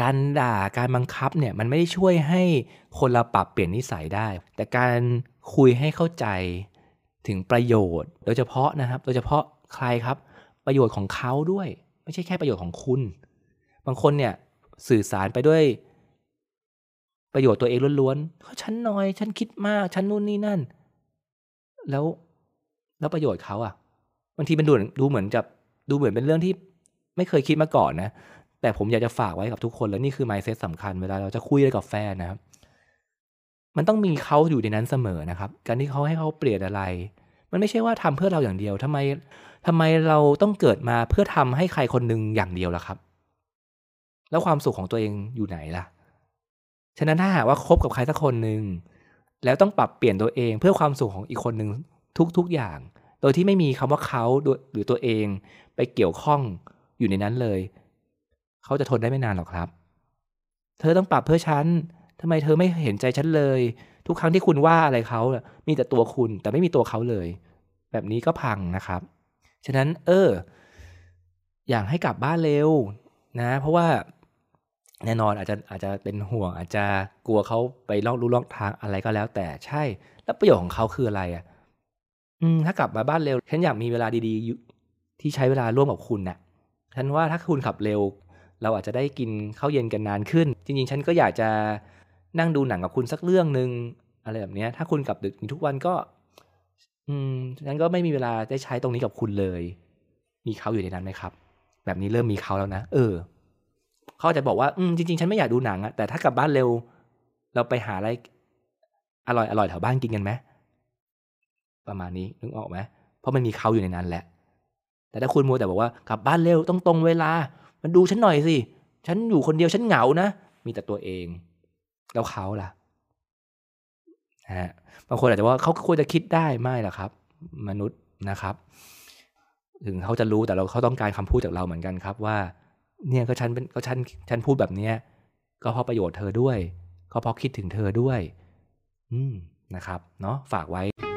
การด่าการบังคับเนี่ยมันไม่ได้ช่วยให้คนเราปรับเปลี่ยนนิสัยได้ แต่การคุยให้เข้าใจถึงประโยชน์ โดยเฉพาะนะครับ โดยเฉพาะใครครับ ประโยชน์ของเขาด้วย ไม่ใช่แค่ประโยชน์ของคุณ บางคนเนี่ยสื่อสารไปด้วย ประโยชน์ตัวเองล้วนๆเขาฉันน้อย ฉันคิดมาก ฉันนู่นนี่นั่น แล้วแล้วประโยชน์เขาอะบางทีมันดูดูเหมือนจะดูเหมือนเป็นเรื่องที่ไม่เคยคิดมาก่อนนะ แต่ผมอยากจะฝากไว้กับทุกคนแล้วนี่คือ mindset สำคัญเวลาเราจะคุยกับแฟนนะครับ มันต้องมีเขาอยู่ในนั้นเสมอนะครับ การที่เขาให้เขาเปลี่ยนอะไร มันไม่ใช่ว่าทำเพื่อเราอย่างเดียวทำไมทำไมเราต้องเกิดมาเพื่อทำให้ใครคนหนึ่งอย่างเดียวล่ะครับ แล้วความสุขของตัวเองอยู่ไหนล่ะ ฉะนั้นถ้าหากว่าคบกับใครสักคนหนึ่งแล้วต้องปรับเปลี่ยนตัวเองเพื่อความสุขของอีกคนหนึ่งทุกๆอย่าง โดยที่ไม่มีคำว่าเขาหรือตัวเองไปเกี่ยวข้องอยู่ในนั้นเลย เขาจะทนได้ไม่นานหรอกครับ เธอต้องปรับเพื่อฉันทำไมเธอไม่เห็นใจฉันเลย ทุกครั้งที่คุณว่าอะไรเขา มีแต่ตัวคุณแต่ไม่มีตัวเขาเลย แบบนี้ก็พังนะครับ ฉะนั้นเออ อยากให้กลับบ้านเร็วนะ เพราะว่าแน่นอนอาจจะอาจจะเป็นห่วง อาจจะกลัวเขาไปลอกรู้ลอกทางอะไรก็แล้ว แต่ใช่ แล้วประโยชน์ของเขาคืออะไรอะ อืม ถ้ากลับมาบ้านเร็ว ฉันอยากมีเวลาดีๆที่ใช้เวลาร่วมกับคุณนะ่ะ ฉันว่าถ้าคุณขับเร็ว เราอาจจะได้กินข้าวเย็นกันนานขึ้น จริงๆ ฉันก็อยากจะนั่งดูหนังกับคุณสักเรื่องหนึ่งอะไรแบบนี้ถ้าคุณกลับดึกทุกวันก็ อืมฉันก็ไม่มีเวลาได้ใช้ตรงนี้กับคุณเลย มีเขาอยู่ในนั้นไหมครับ แบบนี้เริ่มมีเขาแล้วนะเออเขาจะบอกว่าอืมจริงๆ ฉันไม่อยากดูหนังอะแต่ถ้ากลับบ้านเร็ว เราไปหาอะไรอร่อยอร่อยแถวบ้านกินกันไหมประมาณนี้นึกออกไหมเพราะมันมีเขาอยู่ในนั้นแหละ แต่ถ้าคุณมัวแต่บอกว่ากลับบ้านเร็วต้องตรงเวลา มันดูฉันหน่อยสิ ฉันอยู่คนเดียวฉันเหงานะ มีแต่ตัวเอง แล้วเขาล่ะฮะบางคนอาจจะว่าเขาควรจะคิดได้ไม่ล่ะครับ มนุษย์นะครับ ถึงเขาจะรู้แต่เราเขาต้องการคำพูดจากเราเหมือนกันครับว่า เนี่ยก็ฉันเป็นก็ฉันฉันพูดแบบเนี้ยก็เพราะประโยชน์เธอด้วย ก็เพราะคิดถึงเธอด้วย อืมนะครับ เนาะฝากไว้